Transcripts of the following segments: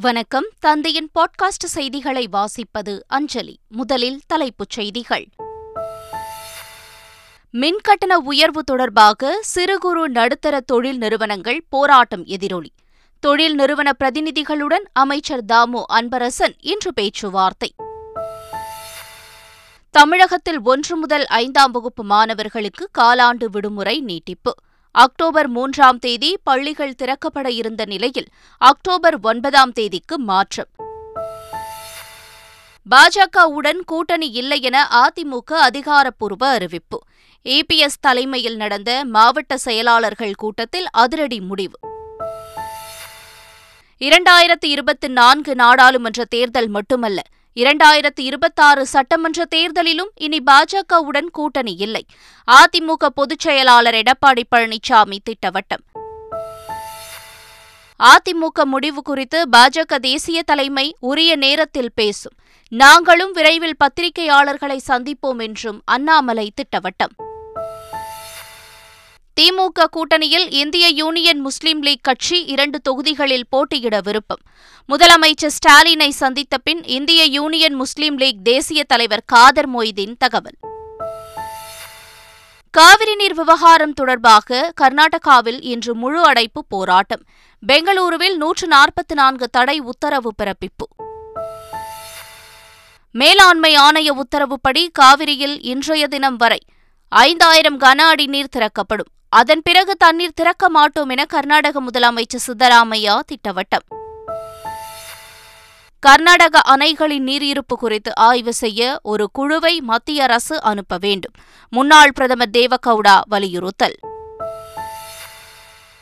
வணக்கம். தந்தையின் பாட்காஸ்ட் செய்திகளை வாசிப்பது அஞ்சலி. முதலில் தலைப்புச் செய்திகள். மின்கட்டண உயர்வு தொடர்பாக சிறு குறு நடுத்தர தொழில் நிறுவனங்கள் போராட்டம் எதிரொலி. தொழில் நிறுவன பிரதிநிதிகளுடன் அமைச்சர் தாமு அன்பரசன் இன்று பேச்சுவார்த்தை. தமிழகத்தில் ஒன்று முதல் ஐந்தாம் வகுப்பு மாணவர்களுக்கு காலாண்டு விடுமுறை நீட்டிப்பு. அக்டோபர் மூன்றாம் தேதி பள்ளிகள் திறக்கப்பட இருந்த நிலையில் அக்டோபர் ஒன்பதாம் தேதிக்கு மாற்றம். பாஜகவுடன் கூட்டணி இல்லை என அதிமுக அதிகாரப்பூர்வ அறிவிப்பு. ஏபிஎஸ் தலைமையில் நடந்த மாவட்ட செயலாளர்கள் கூட்டத்தில் அதிரடி முடிவு. இரண்டாயிரத்தி இருபத்தி நான்கு நாடாளுமன்ற தேர்தல் மட்டுமல்ல இரண்டாயிரத்து இருபத்தாறு சட்டமன்ற தேர்தலிலும் இனி பாஜகவுடன் கூட்டணி இல்லை. அதிமுக பொதுச் செயலாளர் எடப்பாடி பழனிசாமி திட்டவட்டம். அதிமுக முடிவு குறித்து பாஜக தேசிய தலைமை உரிய நேரத்தில் பேசும். நாங்களும் விரைவில் பத்திரிகையாளர்களை சந்திப்போம் என்றும் அண்ணாமலை திட்டவட்டம். திமுக கூட்டணியில் இந்திய யூனியன் முஸ்லீம் லீக் கட்சி இரண்டு தொகுதிகளில் போட்டியிட விருப்பம். முதலமைச்சர் ஸ்டாலினை சந்தித்த பின் இந்திய யூனியன் முஸ்லீம் லீக் தேசிய தலைவர் காதர் மொய்தீன் தகவல். காவிரி நீர் விவகாரம் தொடர்பாக கர்நாடகாவில் இன்று முழு அடைப்பு போராட்டம். பெங்களூருவில் நூற்று நாற்பத்தி நான்கு தடை உத்தரவு பிறப்பிப்பு. மேலாண்மை ஆணைய உத்தரவுப்படி காவிரியில் இன்றைய தினம் வரை ஐந்தாயிரம் கன அடி நீர் திறக்கப்படும். அதன் பிறகு தண்ணீர் திறக்க மாட்டோம் என கர்நாடக முதலமைச்சர் சித்தராமையா திட்டவட்டம். கர்நாடக அணைகளின் நீர் இருப்பு குறித்து ஆய்வு செய்ய ஒரு குழுவை மத்திய அரசு அனுப்ப வேண்டும். முன்னாள் பிரதமர் தேவகவுடா வலியுறுத்தல்.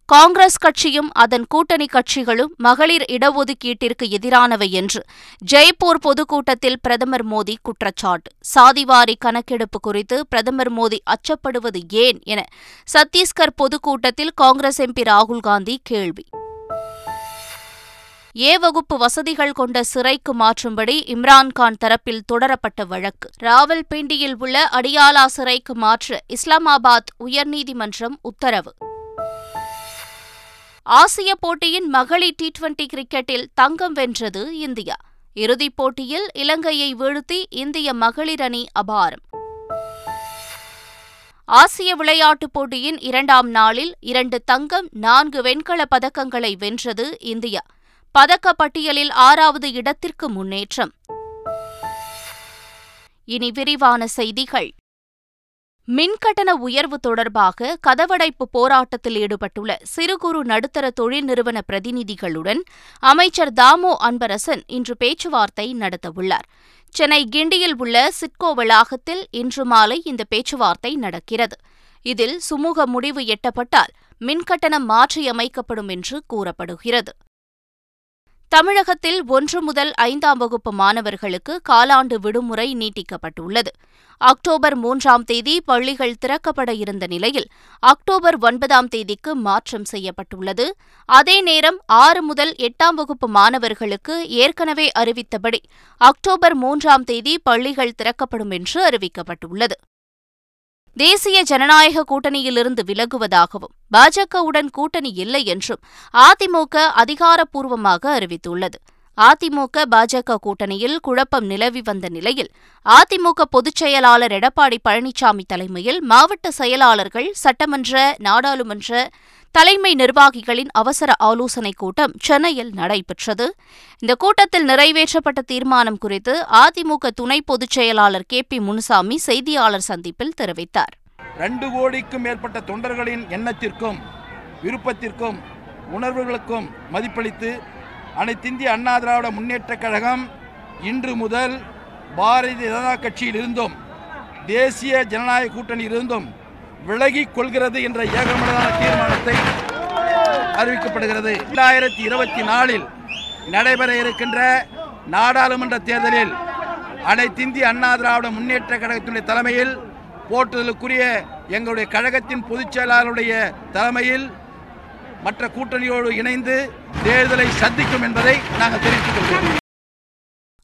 காங்கிரஸ் கட்சியும் அதன் கூட்டணி கட்சிகளும் மகளிர் இடஒதுக்கீட்டிற்கு எதிரானவை என்று ஜெய்ப்பூர் பொதுக்கூட்டத்தில் பிரதமர் மோடி குற்றச்சாட்டு. சாதிவாரி கணக்கெடுப்பு குறித்து பிரதமர் மோடி அச்சப்படுவது ஏன் என சத்தீஸ்கர் பொதுக்கூட்டத்தில் காங்கிரஸ் எம்பி ராகுல்காந்தி கேள்வி. ஏ வகுப்பு வசதிகள் கொண்ட சிறைக்கு மாற்றும்படி இம்ரான்கான் தரப்பில் தொடரப்பட்ட வழக்கு. ராவல்பிண்டியில் உள்ள அடியாலா சிறைக்கு மாற்ற இஸ்லாமாபாத் உயர்நீதிமன்றம் உத்தரவு. ஆசிய போட்டியின் மகளிர் டி டுவெண்டி கிரிக்கெட்டில் தங்கம் வென்றது இந்தியா. இறுதிப் போட்டியில் இலங்கையை வீழ்த்தி இந்திய மகளிர் அணி அபாரம். ஆசிய விளையாட்டுப் போட்டியின் இரண்டாம் நாளில் இரண்டு தங்கம் நான்கு வெண்கல பதக்கங்களை வென்றது இந்தியா. பதக்க பட்டியலில் ஆறாவது இடத்திற்கு முன்னேற்றம். இனி விரிவான செய்திகள். மின்கட்டண உயர்வு தொடர்பாக கதவடைப்பு போராட்டத்தில் ஈடுபட்டுள்ள சிறு குறு நடுத்தர தொழில் நிறுவன பிரதிநிதிகளுடன் அமைச்சர் தாமோ அன்பரசன் இன்று பேச்சுவார்த்தை நடத்தவுள்ளார். சென்னை கிண்டியில் உள்ள சிட்கோ வளாகத்தில் இன்று மாலை இந்த பேச்சுவார்த்தை நடக்கிறது. இதில் சுமூக முடிவு எட்டப்பட்டால் மின்கட்டணம் மாற்றியமைக்கப்படும் என்று கூறப்படுகிறது. தமிழகத்தில் ஒன்று முதல் ஐந்தாம் வகுப்பு மாணவர்களுக்கு காலாண்டு விடுமுறை நீட்டிக்கப்பட்டுள்ளது. அக்டோபர் மூன்றாம் தேதி பள்ளிகள் திறக்கப்பட இருந்த நிலையில் அக்டோபர் ஒன்பதாம் தேதிக்கு மாற்றம் செய்யப்பட்டுள்ளது. அதே நேரம் ஆறு முதல் எட்டாம் வகுப்பு மாணவர்களுக்கு ஏற்கனவே அறிவித்தபடி அக்டோபர் மூன்றாம் தேதி பள்ளிகள் திறக்கப்படும் என்று அறிவிக்கப்பட்டுள்ளது. தேசிய ஜனநாயக கூட்டணியிலிருந்து விலகுவதாகவும் பாஜகவுடன் கூட்டணி இல்லை என்றும் அதிமுக அதிகாரப்பூர்வமாக அறிவித்துள்ளது. அதிமுக பாஜக கூட்டணியில் குழப்பம் நிலவி வந்த நிலையில் அதிமுக பொதுச் செயலாளர் எடப்பாடி பழனிசாமி தலைமையில் மாவட்ட செயலாளர்கள் சட்டமன்ற நாடாளுமன்ற தலைமை நிர்வாகிகளின் அவசர ஆலோசனைக் கூட்டம் சென்னையில் நடைபெற்றது. இந்த கூட்டத்தில் நிறைவேற்றப்பட்ட தீர்மானம் குறித்து அதிமுக துணை பொதுச் செயலாளர் கே பி முனுசாமி செய்தியாளர் சந்திப்பில் தெரிவித்தார். ரெண்டு கோடிக்கும் மேற்பட்ட தொண்டர்களின் எண்ணத்திற்கும் விருப்பத்திற்கும் உணர்வுகளுக்கும் மதிப்பளித்து அனைத்திந்திய அண்ணா திராவிட முன்னேற்றக் கழகம் இன்று முதல் பாரதிய ஜனதா கட்சியில் இருந்தும் தேசிய ஜனநாயக கூட்டணி இருந்தும் விலகிக் கொள்கிறது என்ற ஏகமனதான தீர்மானத்தை அறிவிக்கப்படுகிறது. இரண்டாயிரத்தி இருபத்தி நாலில் நடைபெற இருக்கின்ற நாடாளுமன்ற தேர்தலில் அனைத்திந்திய அண்ணா திராவிட முன்னேற்ற கழகத்தினுடைய தலைமையில் போற்றுதலுக்குரிய எங்களுடைய கழகத்தின் பொதுச் செயலாளருடைய தலைமையில் மற்ற கூட்டணியோடு இணைந்து தேர்தலை சந்திக்கும் என்பதை நாங்கள் தெரிவித்துக் கொள்கிறோம்.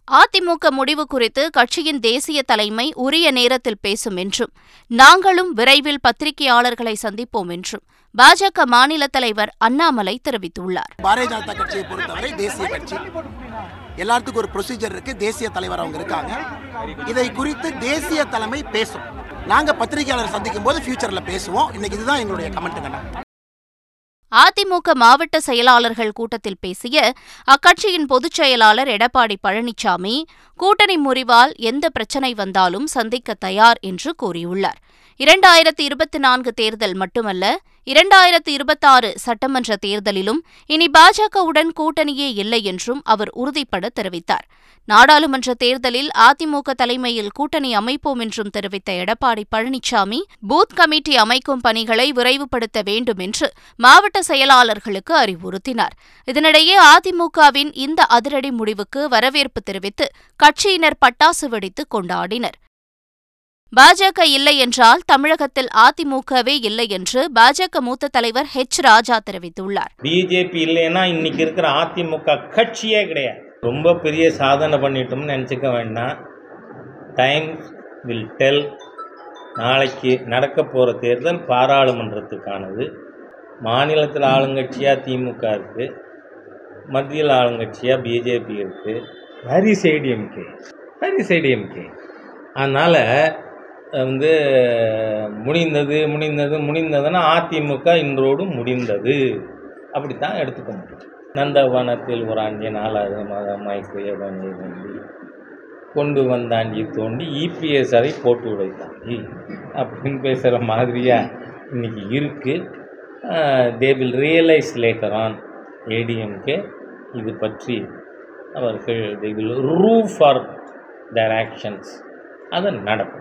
அதிமுக முடிவு குறித்து கட்சியின் தேசிய தலைமை உரிய நேரத்தில் பேசும் என்றும் நாங்களும் விரைவில் பத்திரிகையாளர்களை சந்திப்போம் என்றும் பாஜக மாநில தலைவர் அண்ணாமலை தெரிவித்துள்ளார். பாரதிய ஜனதா கட்சியை பொறுத்தவரை தேசிய கட்சி. எல்லாத்துக்கும் ஒரு ப்ரொசீஜர் இருக்கு. தேசிய தலைவர் அவங்க இருக்காங்க. இதை குறித்து தேசிய தலைமை பேசும். நாங்க பத்திரிகையாளர் சந்திக்கும் போது ஃபியூச்சர்ல பேசுவோம். இன்னைக்கு இதுதான் எங்களுடைய கமெண்ட்டுங்கண்ணா அதிமுக மாவட்ட செயலாளர்கள் கூட்டத்தில் பேசிய அக்கட்சியின் பொதுச் செயலாளர் எடப்பாடி பழனிசாமி கூட்டணி முறிவால் எந்த பிரச்சினை வந்தாலும் சந்திக்க தயார் என்று கூறியுள்ளார். இரண்டாயிரத்தி இருபத்தி நான்கு தேர்தல் மட்டுமல்ல இரண்டாயிரத்தி இருபத்தாறு சட்டமன்ற தேர்தலிலும் இனி பாஜகவுடன் கூட்டணியே இல்லை என்றும் அவர் உறுதிப்பட தெரிவித்தார். நாடாளுமன்ற தேர்தலில் அதிமுக தலைமையில் கூட்டணி அமைப்போம் என்றும் தெரிவித்த எடப்பாடி பழனிசாமி பூத் கமிட்டி அமைக்கும் பணிகளை விரைவுபடுத்த வேண்டும் என்று மாவட்ட செயலாளர்களுக்கு அறிவுறுத்தினார். இதனிடையே அதிமுகவின் இந்த அதிரடி முடிவுக்கு வரவேற்பு தெரிவித்து கட்சியினர் பட்டாசு வெடித்து கொண்டாடினர். பாஜக இல்லை என்றால் தமிழகத்தில் அதிமுகவே இல்லை என்று பாஜக மூத்த தலைவர் ஹெச் ராஜா தெரிவித்துள்ளார். பிஜேபி இல்லைன்னா இன்னைக்கு இருக்கிற அதிமுக கட்சியே கிடையாது. ரொம்ப பெரிய சாதனை பண்ணிட்டோம்னு நினச்சிக்க வேண்டாம். டைம் வில் டெல் நாளைக்கு நடக்க போகிற தேர்தல் பாராளுமன்றத்துக்கானது. மாநிலத்தில் ஆளுங்கட்சியாக திமுக இருக்குது மத்தியில் ஆளுங்கட்சியாக பிஜேபி இருக்குது ஹரி சைடிஎம்கே ஹரி சைடிஎம்கே அதனால் வந்து முடிந்தது முடிந்தது முடிந்ததுன்னா அதிமுக இன்றோடு முடிந்தது. அப்படித்தான் எடுத்துக்க முடியும். நந்தவனத்தில் ஒரு நாலாவது மாதமாய் குயவனை நம்பி கொண்டு வந்தாண்டி தோண்டி இபிஎஸ் அதை போட்டு உடைத்தாண்டி அப்படின்னு பேசுகிற மாதிரியா இன்னைக்கு இருக்குது they will realize later on ADMK இது பற்றி அவர்கள் they will rue for their actions அது நடக்கும்.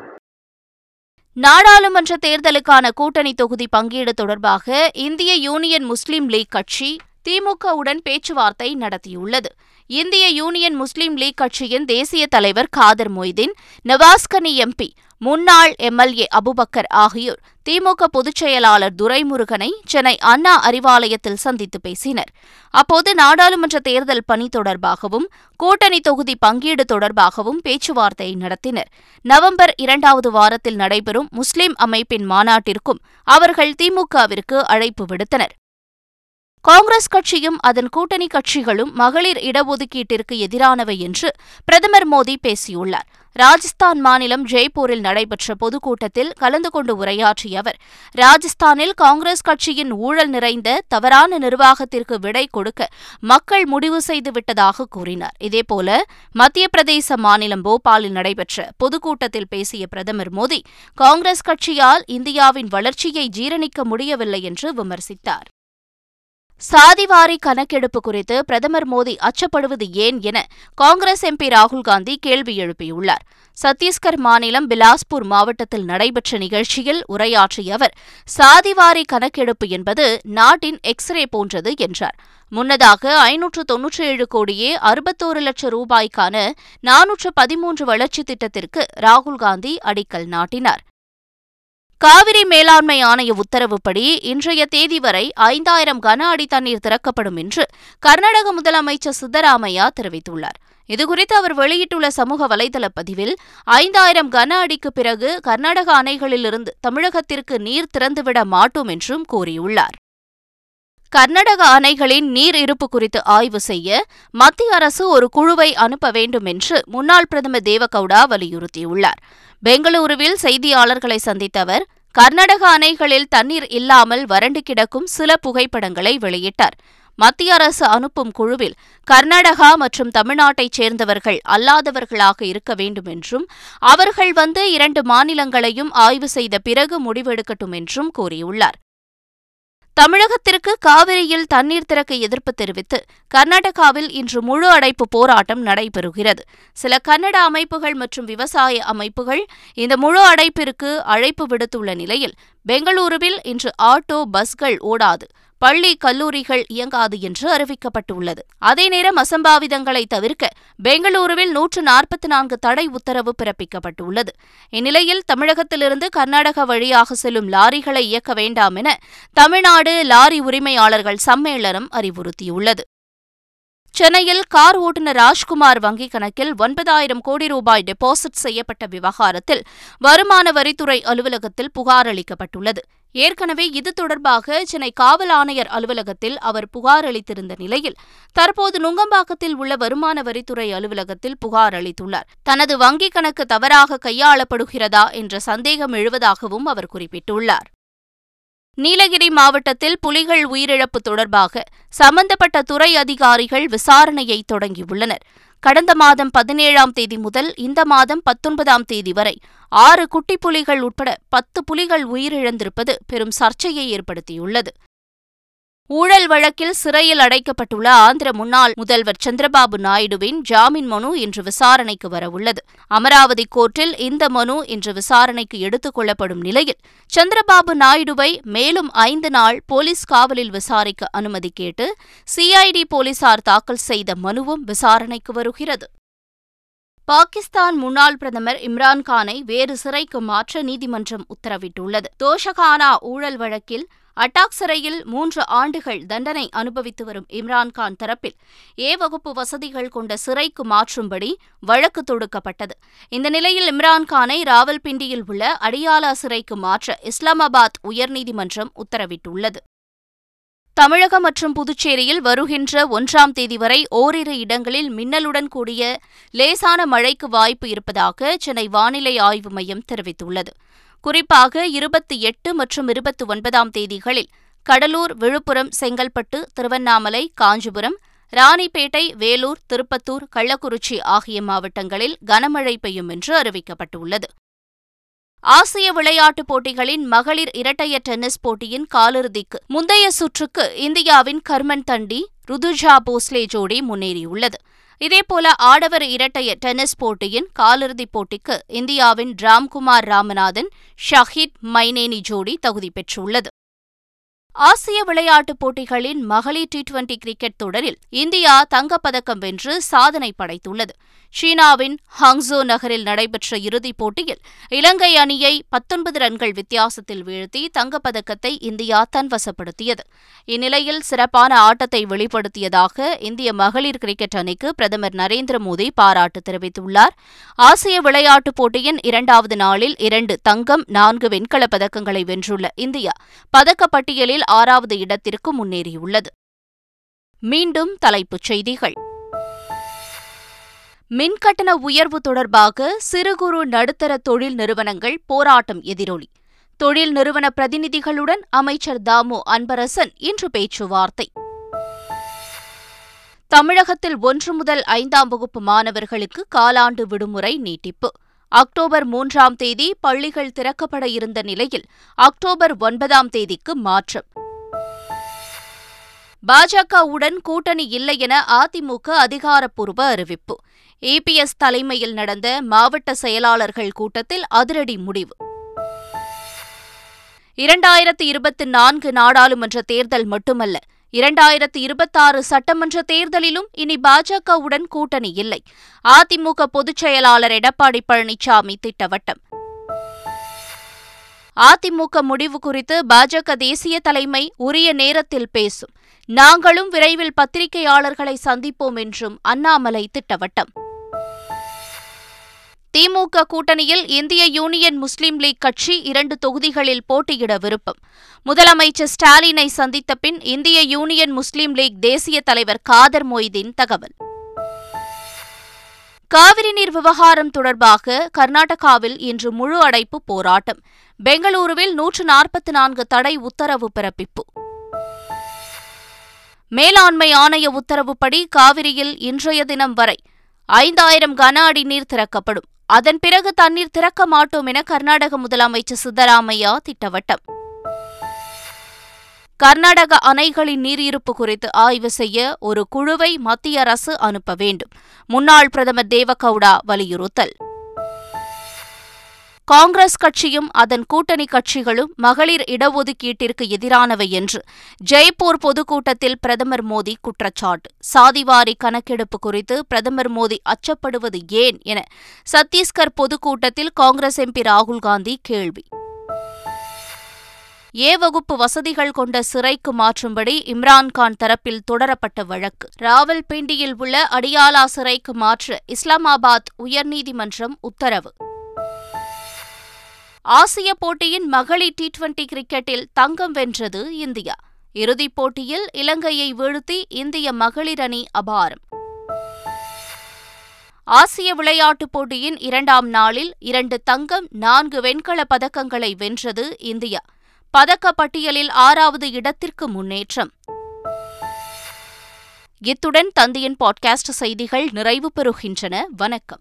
நாடாளுமன்ற தேர்தலுக்கான கூட்டணி தொகுதி பங்கீடு தொடர்பாக இந்திய யூனியன் முஸ்லீம் லீக் கட்சி திமுகவுடன் பேச்சுவார்த்தை நடத்தியுள்ளது. இந்திய யூனியன் முஸ்லீம் லீக் கட்சியின் தேசிய தலைவர் காதர் மொய்தீன் நவாஸ்கனி எம்பி முன்னாள் எம்எல்ஏ அபுபக்கர் ஆகியோர் திமுக பொதுச் செயலாளர் துரைமுருகனை சென்னை அண்ணா அறிவாலயத்தில் சந்தித்து பேசினர். அப்போது நாடாளுமன்ற தேர்தல் பணி தொடர்பாகவும் கூட்டணி தொகுதி பங்கீடு தொடர்பாகவும் பேச்சுவார்த்தை நடத்தினர். நவம்பர் இரண்டாவது வாரத்தில் நடைபெறும் முஸ்லிம் அமைப்பின் மாநாட்டிற்கும் அவர்கள் திமுகவிற்கு அழைப்பு விடுத்தனர். காங்கிரஸ் கட்சியும் அதன் கூட்டணி கட்சிகளும் மகளிர் இடஒதுக்கீட்டிற்கு எதிரானவை என்று பிரதமர் மோடி பேசியுள்ளார். ராஜஸ்தான் மாநிலம் ஜெய்ப்பூரில் நடைபெற்ற பொதுக்கூட்டத்தில் கலந்து கொண்டு உரையாற்றிய அவர் ராஜஸ்தானில் காங்கிரஸ் கட்சியின் ஊழல் நிறைந்த தவறான நிர்வாகத்திற்கு விடை கொடுக்க மக்கள் முடிவு செய்துவிட்டதாக கூறினார். இதேபோல மத்திய பிரதேச மாநிலம் போபாலில் நடைபெற்ற பொதுக்கூட்டத்தில் பேசிய பிரதமர் மோடி காங்கிரஸ் கட்சியால் இந்தியாவின் வளர்ச்சியை ஜீரணிக்க முடியவில்லை என்று விமர்சித்தார். சாதிவாரி கணக்கெடுப்பு குறித்து பிரதமர் மோடி அச்சப்படுவது ஏன் என காங்கிரஸ் எம்பி ராகுல்காந்தி கேள்வி எழுப்பியுள்ளார். சத்தீஸ்கர் மாநிலம் பிலாஸ்பூர் மாவட்டத்தில் நடைபெற்ற நிகழ்ச்சியில் உரையாற்றிய அவர் சாதிவாரி கணக்கெடுப்பு என்பது நாட்டின் எக்ஸ்ரே போன்றது என்றார். முன்னதாக ஐநூற்று தொன்னூற்றி ஏழு கோடியே அறுபத்தோரு லட்சம் ரூபாய்க்கான நானூற்று பதிமூன்று வளர்ச்சித் திட்டத்திற்கு ராகுல்காந்தி அடிக்கல் நாட்டினார். காவிரி மேலாண்மை ஆணைய உத்தரவுப்படி இன்றைய தேதி வரை ஐந்தாயிரம் கன அடி தண்ணீர் திறக்கப்படும் என்று கர்நாடக முதலமைச்சர் சித்தராமையா தெரிவித்துள்ளார். இதுகுறித்து அவர் வெளியிட்டுள்ள சமூக வலைதள பதிவில் ஐந்தாயிரம் கன அடிக்கு பிறகு கர்நாடக அணைகளிலிருந்து தமிழகத்திற்கு நீர் திறந்துவிட மாட்டோம் என்றும் கூறியுள்ளார். கர்நாடக அணைகளின் நீர் இருப்பு குறித்து ஆய்வு செய்ய மத்திய அரசு ஒரு குழுவை அனுப்ப வேண்டும் என்று முன்னாள் பிரதமர் தேவகவுடா வலியுறுத்தியுள்ளார். பெங்களூருவில் செய்தியாளர்களை சந்தித்த அவர் கர்நாடக அணைகளில் தண்ணீர் இல்லாமல் வறண்டு கிடக்கும் சில புகைப்படங்களை வெளியிட்டார். மத்திய அரசு அனுப்பும் குழுவில் கர்நாடகா மற்றும் தமிழ்நாட்டைச் சேர்ந்தவர்கள் அல்லாதவர்களாக இருக்க வேண்டும் என்றும் அவர்கள் வந்து இரண்டு மாநிலங்களையும் ஆய்வு செய்த பிறகு முடிவெடுக்கட்டும் என்றும் கூறியுள்ளார். தமிழகத்திற்கு காவிரியில் தண்ணீர் திறக்க எதிர்ப்பு தெரிவித்து கர்நாடகாவில் இன்று முழு அடைப்பு போராட்டம் நடைபெறுகிறது. சில கன்னட அமைப்புகள் மற்றும் விவசாய அமைப்புகள் இந்த முழு அடைப்பிற்கு அழைப்பு விடுத்துள்ள நிலையில் பெங்களூருவில் இன்று ஆட்டோ பஸ்கள் ஓடாது. பள்ளி கல்லூரிகள் இயங்காது என்று அறிவிக்கப்பட்டுள்ளது. அதே நேரம் அசம்பாவிதங்களை தவிர்க்க பெங்களூருவில் நூற்று நாற்பத்தி நான்கு தடை உத்தரவு பிறப்பிக்கப்பட்டுள்ளது. இந்நிலையில் தமிழகத்திலிருந்து கர்நாடக வழியாக செல்லும் லாரிகளை இயக்க வேண்டாம் என தமிழ்நாடு லாரி உரிமையாளர்கள் சம்மேளனம் அறிவுறுத்தியுள்ளது. சென்னையில் கார் ஓட்டுநர் ராஜ்குமார் வங்கிக் கணக்கில் ஒன்பதாயிரம் கோடி ரூபாய் டெபாசிட் செய்யப்பட்ட விவகாரத்தில் வருமான வரித்துறை அலுவலகத்தில் புகார் அளிக்கப்பட்டுள்ளது. ஏற்கனவே இது தொடர்பாக சென்னை காவல் ஆணையர் அலுவலகத்தில் அவர் புகார் அளித்திருந்த நிலையில் தற்போது நுங்கம்பாக்கத்தில் உள்ள வருமான வரித்துறை அலுவலகத்தில் புகார் அளித்துள்ளார். தனது வங்கிக் கணக்கு தவறாக கையாளப்படுகிறதா என்ற சந்தேகம் எழுவதாகவும் அவர் குறிப்பிட்டுள்ளார். நீலகிரி மாவட்டத்தில் புலிகள் உயிரிழப்பு தொடர்பாக சம்பந்தப்பட்ட துறை அதிகாரிகள் விசாரணையை தொடங்கியுள்ளனர். கடந்த மாதம் பதினேழாம் தேதி முதல் இந்த மாதம் பத்தொன்பதாம் தேதி வரை ஆறு குட்டி புலிகள் உட்பட பத்து புலிகள் உயிரிழந்திருப்பது பெரும் சர்ச்சையை ஏற்படுத்தியுள்ளது. ஊழல் வழக்கில் சிறையில் அடைக்கப்பட்டுள்ள ஆந்திர முன்னாள் முதல்வர் சந்திரபாபு நாயுடுவின் ஜாமீன் மனு இன்று விசாரணைக்கு வரவுள்ளது. அமராவதி கோர்ட்டில் இந்த மனு இன்று விசாரணைக்கு எடுத்துக் கொள்ளப்படும் நிலையில் சந்திரபாபு நாயுடுவை மேலும் ஐந்து நாள் போலீஸ் காவலில் விசாரிக்க அனுமதி கேட்டு சிஐடி போலீசார் தாக்கல் செய்த மனுவும் விசாரணைக்கு வருகிறது. பாகிஸ்தான் முன்னாள் பிரதமர் இம்ரான்கானை வேறு சிறைக்கு மாற்ற நீதிமன்றம் உத்தரவிட்டுள்ளது. தோஷகானா ஊழல் வழக்கில் அட்டாக் சிறையில் மூன்று ஆண்டுகள் தண்டனை அனுபவித்து வரும் இம்ரான்கான் தரப்பில் ஏ வகுப்பு வசதிகள் கொண்ட சிறைக்கு மாற்றும்படி வழக்கு தொடுக்கப்பட்டது. இந்த நிலையில் இம்ரான்கானை ராவல்பிண்டியில் உள்ள அடியாலா சிறைக்கு மாற்ற இஸ்லாமாபாத் உயர்நீதிமன்றம் உத்தரவிட்டுள்ளது. தமிழகம் மற்றும் புதுச்சேரியில் வருகின்ற ஒன்றாம் தேதி வரை ஓரிரு இடங்களில் மின்னலுடன் கூடிய லேசான மழைக்கு வாய்ப்பு இருப்பதாக சென்னை வானிலை ஆய்வு மையம் தெரிவித்துள்ளது. குறிப்பாக இருபத்தி எட்டு மற்றும் இருபத்தி ஒன்பதாம் தேதிகளில் கடலூர் விழுப்புரம் செங்கல்பட்டு திருவண்ணாமலை காஞ்சிபுரம் ராணிப்பேட்டை வேலூர் திருப்பத்தூர் கள்ளக்குறிச்சி ஆகிய மாவட்டங்களில் கனமழை பெய்யும் என்று அறிவிக்கப்பட்டுள்ளது. ஆசிய விளையாட்டுப் போட்டிகளின் மகளிர் இரட்டையர் டென்னிஸ் போட்டியின் காலிறுதிக்கு முந்தைய சுற்றுக்கு இந்தியாவின் கர்மன் தண்டி ருதுஜா போஸ்லே ஜோடி முன்னேறியுள்ளது. இதேபோல ஆடவர் இரட்டையர் டென்னிஸ் போட்டியின் காலிறுதிப் போட்டிக்கு இந்தியாவின் ராம்குமார் ராமநாதன் ஷஹீத் மைனேனி ஜோடி தகுதி பெற்றுள்ளது. ஆசிய விளையாட்டுப் போட்டிகளின் மகளிர் டி டுவெண்டி கிரிக்கெட் தொடரில் இந்தியா தங்கப்பதக்கம் வென்று சாதனை படைத்துள்ளது. சீனாவின் ஹாங்ஸோ நகரில் நடைபெற்ற இறுதிப் போட்டியில் இலங்கை அணியை பத்தொன்பது ரன்கள் வித்தியாசத்தில் வீழ்த்தி தங்கப்பதக்கத்தை இந்தியா தன்வசப்படுத்தியது. இந்நிலையில் சிறப்பான ஆட்டத்தை வெளிப்படுத்தியதாக இந்திய மகளிர் கிரிக்கெட் அணிக்கு பிரதமர் நரேந்திர மோடி பாராட்டு தெரிவித்துள்ளார். ஆசிய விளையாட்டுப் போட்டியின் இரண்டாவது நாளில் இரண்டு தங்கம் நான்கு வெண்கலப் பதக்கங்களை வென்றுள்ள இந்தியா பதக்கப்பட்டியலில் ஆறாவது இடத்திற்கு முன்னேறியுள்ளது. மீண்டும் தலைப்புச் செய்திகள். மின்கட்டண உயர்வு தொடர்பாக சிறு குறு நடுத்தர தொழில் நிறுவனங்கள் போராட்டம் எதிரொலி. தொழில் நிறுவன பிரதிநிதிகளுடன் அமைச்சர் தாமு அன்பரசன் இன்று பேச்சுவார்த்தை. தமிழகத்தில் ஒன்று முதல் ஐந்தாம் வகுப்பு மாணவர்களுக்கு காலாண்டு விடுமுறை நீட்டிப்பு. அக்டோபர் மூன்றாம் தேதி பள்ளிகள் திறக்கப்பட இருந்த நிலையில் அக்டோபர் ஒன்பதாம் தேதிக்கு மாற்றம். பாஜகவுடன் கூட்டணி இல்லை என அதிமுக அதிகாரப்பூர்வ அறிவிப்பு. ஏபிஎஸ் தலைமையில் நடந்த மாவட்ட செயலாளர்கள் கூட்டத்தில் அதிரடி முடிவு. இரண்டாயிரத்து இருபத்தி நான்கு நாடாளுமன்ற தேர்தல் மட்டுமல்ல இரண்டாயிரத்து இருபத்தாறு சட்டமன்ற தேர்தலிலும் இனி பாஜகவுடன் கூட்டணி இல்லை. அதிமுக பொதுச் செயலாளர் எடப்பாடி பழனிசாமி திட்டவட்டம். அதிமுக முடிவு குறித்து பாஜக தேசிய தலைமை உரிய நேரத்தில் பேசும். நாங்களும் விரைவில் பத்திரிகையாளர்களை சந்திப்போம் என்றும் அண்ணாமலை திட்டவட்டம். திமுக கூட்டணியில் இந்திய யூனியன் முஸ்லீம் லீக் கட்சி இரண்டு தொகுதிகளில் போட்டியிட விருப்பம். முதலமைச்சர் ஸ்டாலினை சந்தித்த பின் இந்திய யூனியன் முஸ்லீம் லீக் தேசிய தலைவர் காதர் மொய்தீன் தகவல். காவிரி நீர் விவகாரம் தொடர்பாக கர்நாடகாவில் இன்று முழு அடைப்பு போராட்டம். பெங்களூருவில் நூற்று நாற்பத்தி நான்கு தடை உத்தரவு பிறப்பிப்பு. மேலாண்மை ஆணைய உத்தரவுப்படி காவிரியில் இன்றைய தினம் வரை ஐந்தாயிரம் கன அடி நீர் திறக்கப்படும். அதன் பிறகு தண்ணீர் திறக்க மாட்டோம் என கர்நாடக முதலமைச்சர் சித்தராமையா திட்டவட்டம். கர்நாடக அணைகளின் நீர் இருப்பு குறித்து ஆய்வு செய்ய ஒரு குழுவை மத்திய அரசு அனுப்ப வேண்டும். முன்னாள் பிரதமர் தேவகவுடா வலியுறுத்தல். காங்கிரஸ் கட்சியும் அதன் கூட்டணி கட்சிகளும் மகளிர் இடஒதுக்கீட்டிற்கு எதிரானவை என்று ஜெய்ப்பூர் பொதுக்கூட்டத்தில் பிரதமர் மோடி குற்றச்சாட்டு. சாதிவாரி கணக்கெடுப்பு குறித்து பிரதமர் மோடி அச்சப்படுவது ஏன் என சத்தீஸ்கர் பொதுக்கூட்டத்தில் காங்கிரஸ் எம்பி ராகுல்காந்தி கேள்வி. ஏ வகுப்பு வசதிகள் கொண்ட சிறைக்கு மாற்றும்படி இம்ரான்கான் தரப்பில் தொடரப்பட்ட வழக்கு. ராவல்பிண்டியில் உள்ள அடியாலா சிறைக்கு மாற்ற இஸ்லாமாபாத் உயர்நீதிமன்றம் உத்தரவு. ஆசிய போட்டியின் மகளிர் டி டுவெண்டி கிரிக்கெட்டில் தங்கம் வென்றது இந்தியா. இறுதிப் போட்டியில் இலங்கையை வீழ்த்தி இந்திய மகளிர் அணி அபாரம். ஆசிய விளையாட்டுப் போட்டியின் இரண்டாம் நாளில் இரண்டு தங்கம் நான்கு வெண்கலப் பதக்கங்களை வென்றது இந்தியா. பதக்க பட்டியலில் ஆறாவது இடத்திற்கு முன்னேற்றம். இத்துடன் தந்தியின் பாட்காஸ்ட் செய்திகள் நிறைவு பெறுகின்றன. வணக்கம்.